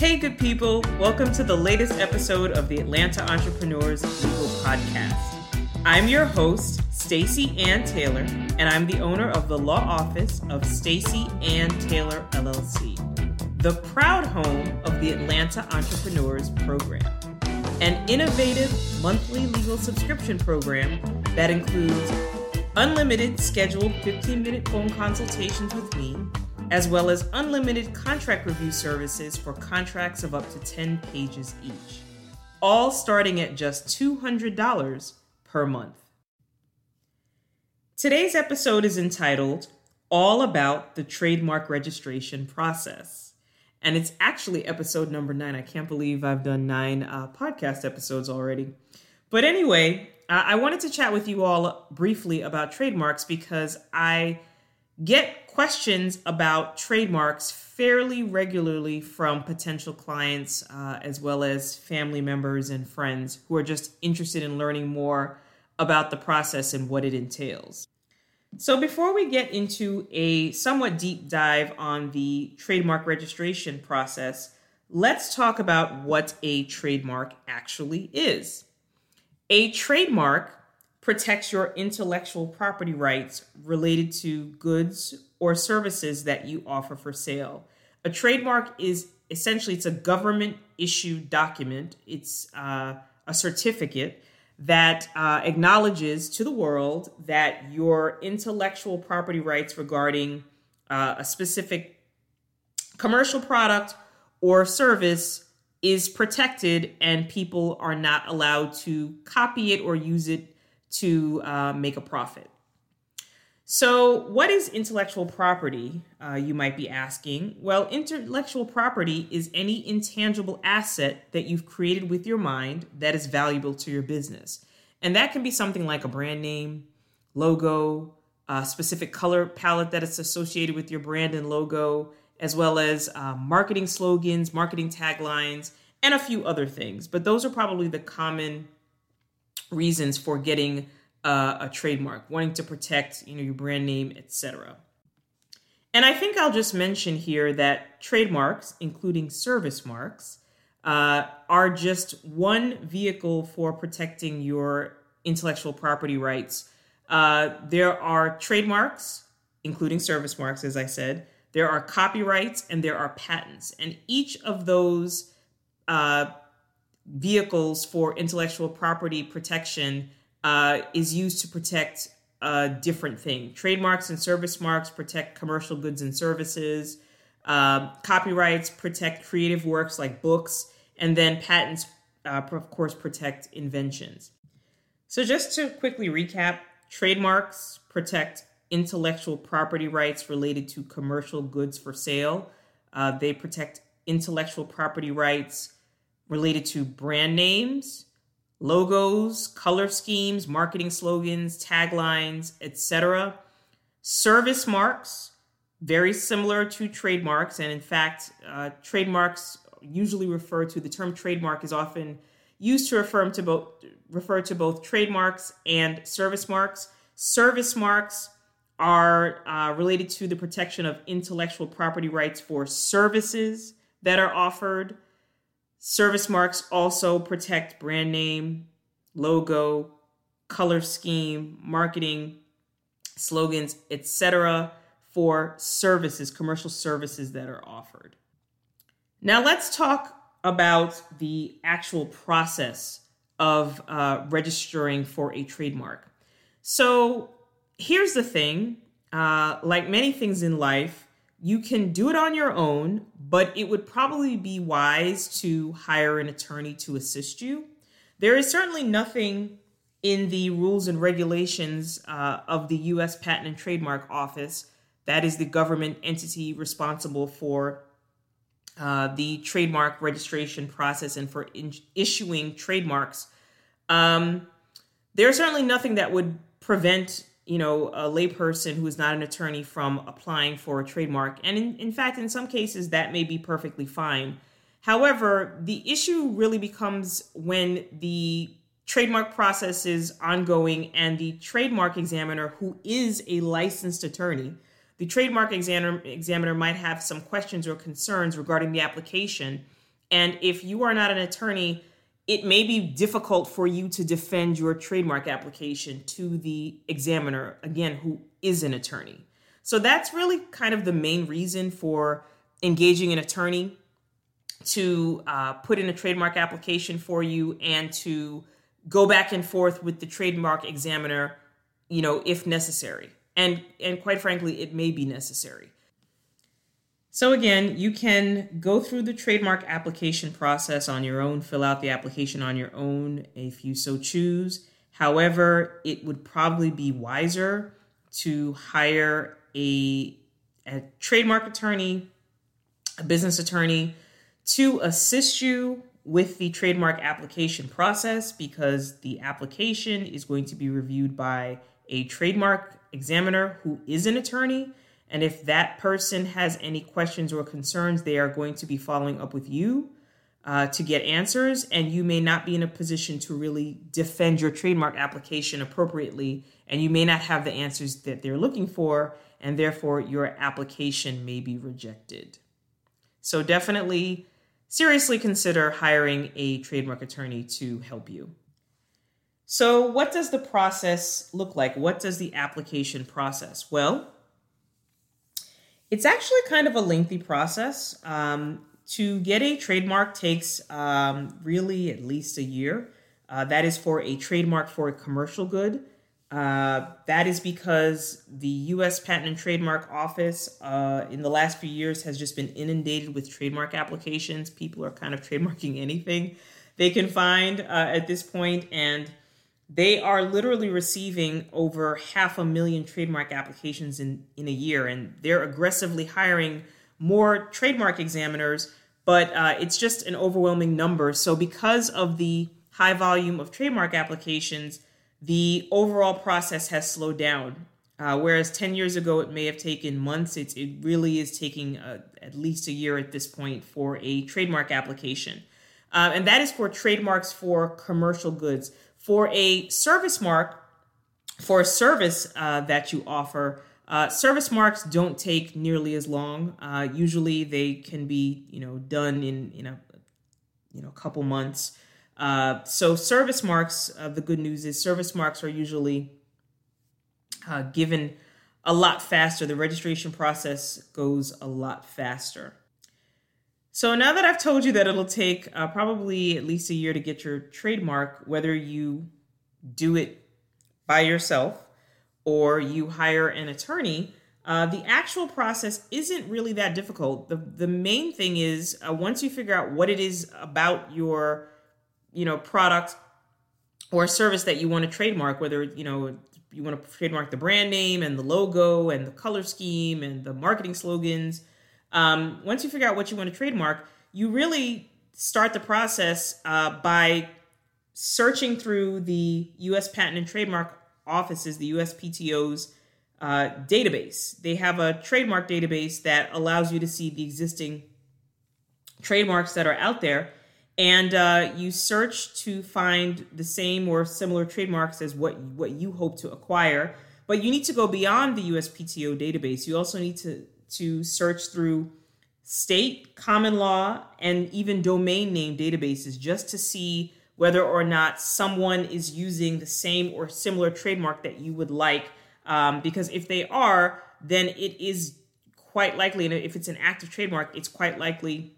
Hey, good people. Welcome to the latest episode of the Atlanta Entrepreneurs Legal Podcast. I'm your host, Stacy Ann Taylor, and I'm the owner of the law office of Stacy Ann Taylor LLC, the proud home of the Atlanta Entrepreneurs Program, an innovative monthly legal subscription program that includes unlimited scheduled 15 minute phone consultations with me, as well as unlimited contract review services for contracts of up to 10 pages each, all starting at just $200 per month. Today's episode is entitled All About the Trademark Registration Process. And it's actually episode number nine. I can't believe I've done nine uh, podcast episodes already. But anyway, uh, I wanted to chat with you all briefly about trademarks because I get questions about trademarks fairly regularly from potential clients uh, as well as family members and friends who are just interested in learning more about the process and what it entails. So, before we get into a somewhat deep dive on the trademark registration process, let's talk about what a trademark actually is. A trademark protects your intellectual property rights related to goods or services that you offer for sale. A trademark is essentially it's a government issued document. It's uh, a certificate that uh, acknowledges to the world that your intellectual property rights regarding uh, a specific commercial product or service is protected and people are not allowed to copy it or use it to uh, make a profit. So, what is intellectual property? Uh, you might be asking. Well, intellectual property is any intangible asset that you've created with your mind that is valuable to your business. And that can be something like a brand name, logo, a specific color palette that is associated with your brand and logo, as well as uh, marketing slogans, marketing taglines, and a few other things. But those are probably the common reasons for getting uh, a trademark, wanting to protect, you know, your brand name, etc. And I think I'll just mention here that trademarks, including service marks, uh, are just one vehicle for protecting your intellectual property rights. Uh, there are trademarks, including service marks, as I said. There are copyrights and there are patents, and each of those uh, vehicles for intellectual property protection uh, is used to protect a different thing. Trademarks and service marks protect commercial goods and services. Uh, copyrights protect creative works like books, and then patents, uh, of course, protect inventions. So, just to quickly recap, trademarks protect intellectual property rights related to commercial goods for sale. Uh, they protect intellectual property rights related to brand names, logos, color schemes, marketing slogans, taglines, etc. Service marks, very similar to trademarks, and in fact, uh, trademarks usually refer to the term trademark is often used to refer to both refer to both trademarks and service marks. Service marks are uh, related to the protection of intellectual property rights for services that are offered Service marks also protect brand name, logo, color scheme, marketing, slogans, etc. for services, commercial services that are offered. Now let's talk about the actual process of uh, registering for a trademark. So here's the thing uh, like many things in life, you can do it on your own, but it would probably be wise to hire an attorney to assist you. There is certainly nothing in the rules and regulations uh, of the US Patent and Trademark Office, that is the government entity responsible for uh, the trademark registration process and for in- issuing trademarks. Um, there's certainly nothing that would prevent you know, a layperson who is not an attorney from applying for a trademark. And in, in fact, in some cases, that may be perfectly fine. However, the issue really becomes when the trademark process is ongoing and the trademark examiner, who is a licensed attorney, the trademark examiner, examiner might have some questions or concerns regarding the application And if you are not an attorney, it may be difficult for you to defend your trademark application to the examiner, again, who is an attorney. So that's really kind of the main reason for engaging an attorney to uh, put in a trademark application for you and to go back and forth with the trademark examiner, you know, if necessary. And and quite frankly, it may be necessary. So again, you can go through the trademark application process on your own, fill out the application on your own if you so choose. However, it would probably be wiser to hire a, a trademark attorney, a business attorney to assist you with the trademark application process because the application is going to be reviewed by a trademark examiner who is an attorney. And if that person has any questions or concerns, they are going to be following up with you uh, to get answers. And you may not be in a position to really defend your trademark application appropriately. And you may not have the answers that they're looking for. And therefore, your application may be rejected. So, definitely seriously consider hiring a trademark attorney to help you. So, what does the process look like? What does the application process? Well, it's actually kind of a lengthy process. Um, to get a trademark takes um, really at least a year. Uh, that is for a trademark for a commercial good. Uh, that is because the U.S. Patent and Trademark Office uh, in the last few years has just been inundated with trademark applications. People are kind of trademarking anything they can find uh, at this point, and they are literally receiving over half a million trademark applications in, in a year, and they're aggressively hiring more trademark examiners, but uh, it's just an overwhelming number. So, because of the high volume of trademark applications, the overall process has slowed down. Uh, whereas 10 years ago, it may have taken months, it's, it really is taking uh, at least a year at this point for a trademark application. Uh, and that is for trademarks for commercial goods. For a service mark, for a service uh, that you offer, uh, service marks don't take nearly as long. Uh, usually, they can be, you know, done in in a you know couple months. Uh, so service marks, uh, the good news is service marks are usually uh, given a lot faster. The registration process goes a lot faster. So now that I've told you that it'll take uh, probably at least a year to get your trademark, whether you do it by yourself or you hire an attorney, uh, the actual process isn't really that difficult. The, the main thing is uh, once you figure out what it is about your you know product or service that you want to trademark whether you know you want to trademark the brand name and the logo and the color scheme and the marketing slogans um, once you figure out what you want to trademark you really start the process uh, by searching through the us patent and trademark offices the uspto's uh, database they have a trademark database that allows you to see the existing trademarks that are out there and uh, you search to find the same or similar trademarks as what what you hope to acquire. But you need to go beyond the USPTO database. You also need to to search through state common law and even domain name databases just to see whether or not someone is using the same or similar trademark that you would like. Um, because if they are, then it is quite likely, and if it's an active trademark, it's quite likely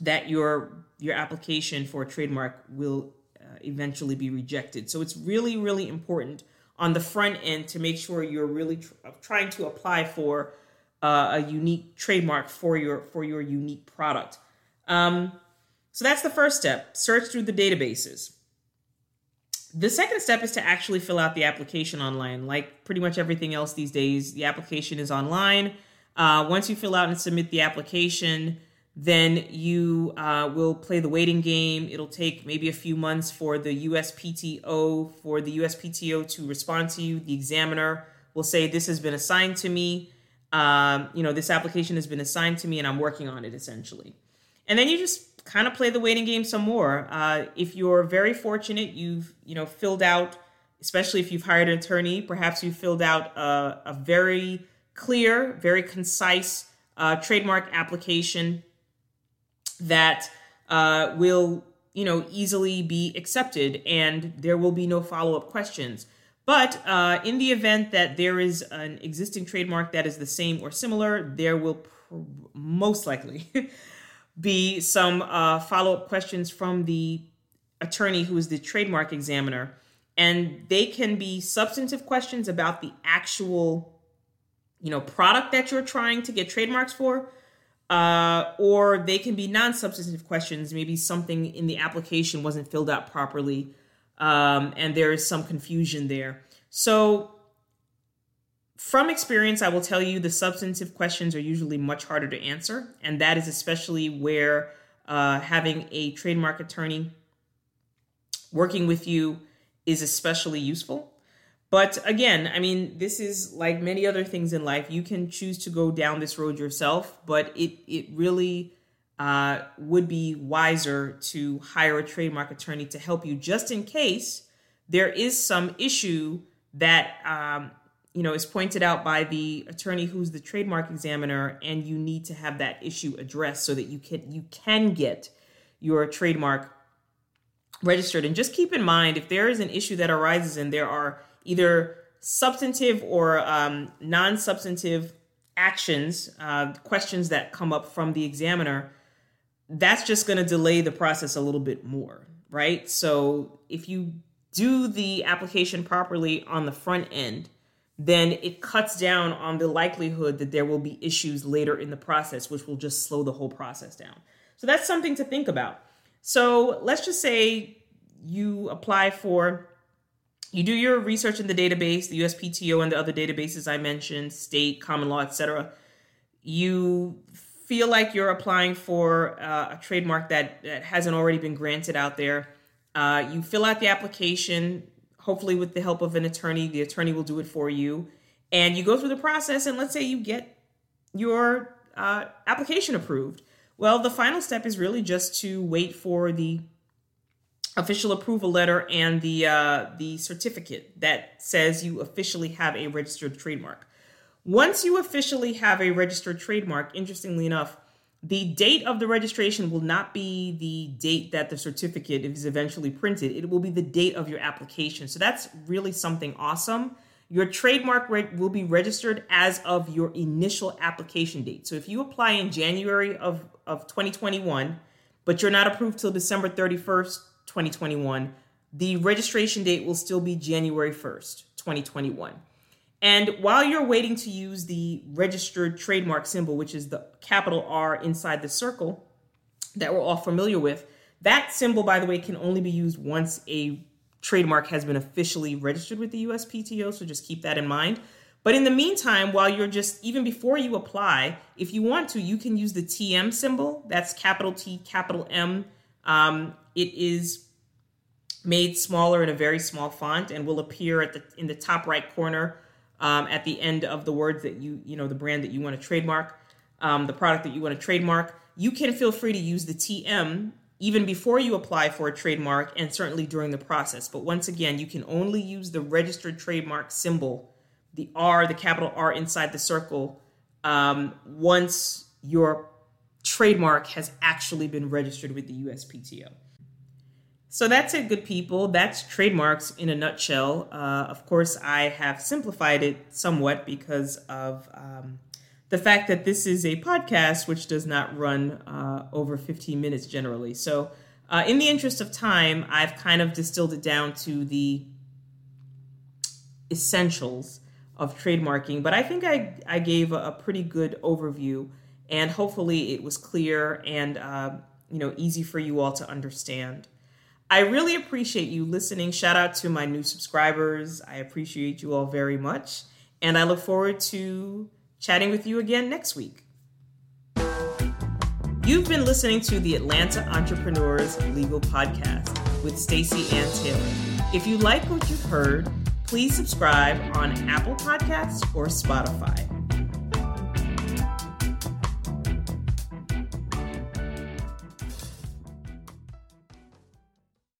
that your your application for a trademark will uh, eventually be rejected. So it's really, really important on the front end to make sure you're really tr- trying to apply for uh, a unique trademark for your for your unique product. Um, so that's the first step. Search through the databases. The second step is to actually fill out the application online. Like pretty much everything else these days, the application is online. Uh, once you fill out and submit the application, then you uh, will play the waiting game. It'll take maybe a few months for the USPTO for the USPTO to respond to you. The examiner will say, "This has been assigned to me. Um, you know, this application has been assigned to me, and I'm working on it." Essentially, and then you just kind of play the waiting game some more. Uh, if you're very fortunate, you've you know filled out, especially if you've hired an attorney, perhaps you filled out a, a very clear, very concise uh, trademark application that uh, will you know easily be accepted and there will be no follow-up questions but uh, in the event that there is an existing trademark that is the same or similar there will pr- most likely be some uh, follow-up questions from the attorney who is the trademark examiner. And they can be substantive questions about the actual you know product that you're trying to get trademarks for uh, or they can be non-substantive questions. Maybe something in the application wasn't filled out properly um, and there is some confusion there. So from experience i will tell you the substantive questions are usually much harder to answer. And that is especially where uh, having a trademark attorney working with you is especially useful. But again, I mean, this is like many other things in life. You can choose to go down this road yourself, but it it really uh, would be wiser to hire a trademark attorney to help you, just in case there is some issue that um, you know is pointed out by the attorney who's the trademark examiner, and you need to have that issue addressed so that you can you can get your trademark registered. And just keep in mind if there is an issue that arises and there are either substantive or um, non substantive actions, uh, questions that come up from the examiner, that's just going to delay the process a little bit more, right? So if you do the application properly on the front end, then it cuts down on the likelihood that there will be issues later in the process, which will just slow the whole process down. So that's something to think about. So let's just say you apply for you do your research in the database, the USPTO and the other databases I mentioned, state, common law, etc. You feel like you're applying for uh, a trademark that, that hasn't already been granted out there. Uh, you fill out the application, hopefully with the help of an attorney. The attorney will do it for you. And you go through the process, and let's say you get your uh, application approved. Well, the final step is really just to wait for the official approval letter and the uh, the certificate that says you officially have a registered trademark. Once you officially have a registered trademark, interestingly enough, the date of the registration will not be the date that the certificate is eventually printed. It will be the date of your application. So that's really something awesome. Your trademark re- will be registered as of your initial application date. So if you apply in January of, of 2021, but you're not approved till December 31st, 2021. The registration date will still be January 1st, 2021. And while you're waiting to use the registered trademark symbol, which is the capital R inside the circle that we're all familiar with, that symbol, by the way, can only be used once a trademark has been officially registered with the USPTO. So just keep that in mind. But in the meantime, while you're just, even before you apply, if you want to, you can use the TM symbol. That's capital T, capital M. Um, it is made smaller in a very small font and will appear at the in the top right corner um, at the end of the words that you you know the brand that you want to trademark, um, the product that you want to trademark. You can feel free to use the TM even before you apply for a trademark and certainly during the process. But once again, you can only use the registered trademark symbol, the R, the capital R inside the circle, um, once your trademark has actually been registered with the USPTO. So that's it, good people. That's trademarks in a nutshell. Uh, of course, I have simplified it somewhat because of um, the fact that this is a podcast which does not run uh, over 15 minutes generally. So, uh, in the interest of time, I've kind of distilled it down to the essentials of trademarking. But I think I, I gave a, a pretty good overview, and hopefully, it was clear and uh, you know easy for you all to understand. I really appreciate you listening. Shout out to my new subscribers. I appreciate you all very much. And I look forward to chatting with you again next week. You've been listening to the Atlanta Entrepreneurs Legal Podcast with Stacey Ann Taylor. If you like what you've heard, please subscribe on Apple Podcasts or Spotify.